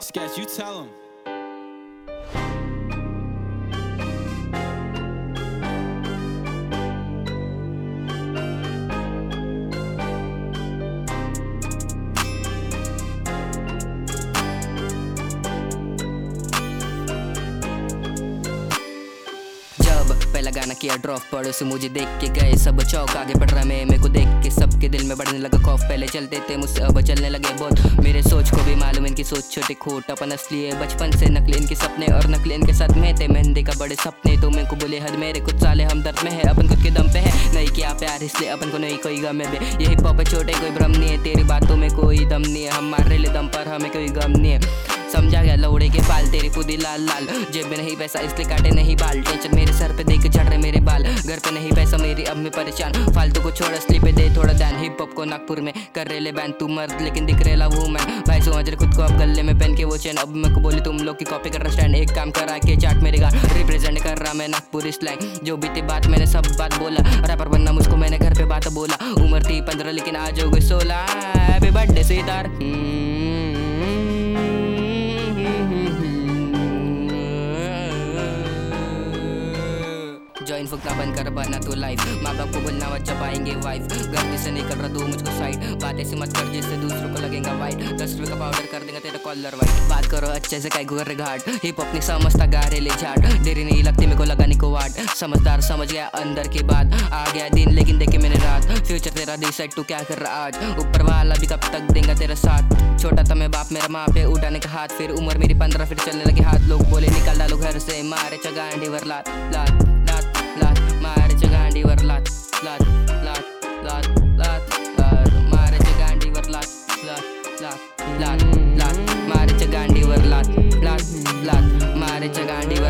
Sketch, you tell him. जब पहला गाना किया ड्रॉप पड़ोसी मुझे देख के गए, सब चौक आगे बढ़ रहा मैं मेरे को देख के सबके दिल में बढ़ने लगा खौफ पहले चलते थे, मुझसे अब चलने लगे बहुत। मेरे सोच को भी मालूम, इनकी सोच छोटे खोट, अपन असली है। बचपन से नकली, इनके सपने और नकली, इनके साथ में थे। मेहंदी का बड़े सपने तो मेरे को बोले हद मेरे कुछ साले हम दर्द में है। अपन खुद के दम पे है, नहीं किया प्यार, इसलिए अपन को नहीं कोई गम है। यही पॉप छोटे, कोई भ्रम नहीं है। तेरी बातों में कोई दम नहीं है। हम मार रहे दम पर हमें कोई गम नहीं है। समझा गया लौड़े के बाल, तेरी पुदी लाल लाल। जेब में नहीं पैसा, इसलिए काटे नहीं बाल। टेंशन मेरे सर पे देख, चढ़ रहे मेरे बाल। घर पे नहीं पैसा, मेरी अब मैं परेशान। फालतू को छोड़ असली पे दे थोड़ा ध्यान। हिप हॉप को नागपुर में कर रहे ले बैन तू मर्द, लेकिन दिख रहे वो मैं भाई समझ रहे खुद को अब गले में पहन के वो चैन अब मैं को बोली, तुम लोग की कॉपी कर रहा स्टैंड एक काम करा के चाट मेरे गान रिप्रेजेंट कर रहा मैं नागपुर स्लैंग जो बीती बात मैंने सब बात बोला। रैपर बनना मुझको मैंने घर पे बात बोला। उम्र थी पंद्रह, लेकिन आज हो गई सोलह। हैप्पी बर्थडे सीतार जॉइन फुकना बंद कर बना तो लाइफ माँ बाप को बोलना बच्चा पाएँगे वाइफ गलती से कर रहा तू मुझको साइड बात ऐसी मत कर जिससे दूसरों को लगेगा वाइट दस रुपये का पाउडर कर देगा तेरा कॉलर वाइट बात करो अच्छे से काय कर घाट। हिप नहीं समझता गा रे ले झाट। देरी नहीं लगती मेरे को लगाने को वाट। समझदार समझ गया अंदर की बात। आ गया दिन लेकिन देखे मैंने रात। फ्यूचर तेरा डिसाइड तू क्या कर रहा आज? ऊपर वाला भी कब तक देगा तेरा साथ? छोटा था मैं बाप, मेरा माँ पे उठाने का हाथ। फिर उम्र मेरी पंद्रह, फिर चलने लगे हाथ। लोग बोले निकाल डालो घर से। मारे चगा वर लात लात। गांडीवर लात लात लात लात लात कर माराच्या गांडीवर लात लात लात लात लात माराच्या गांडीवर लात लात लात माराच्या गांडीवर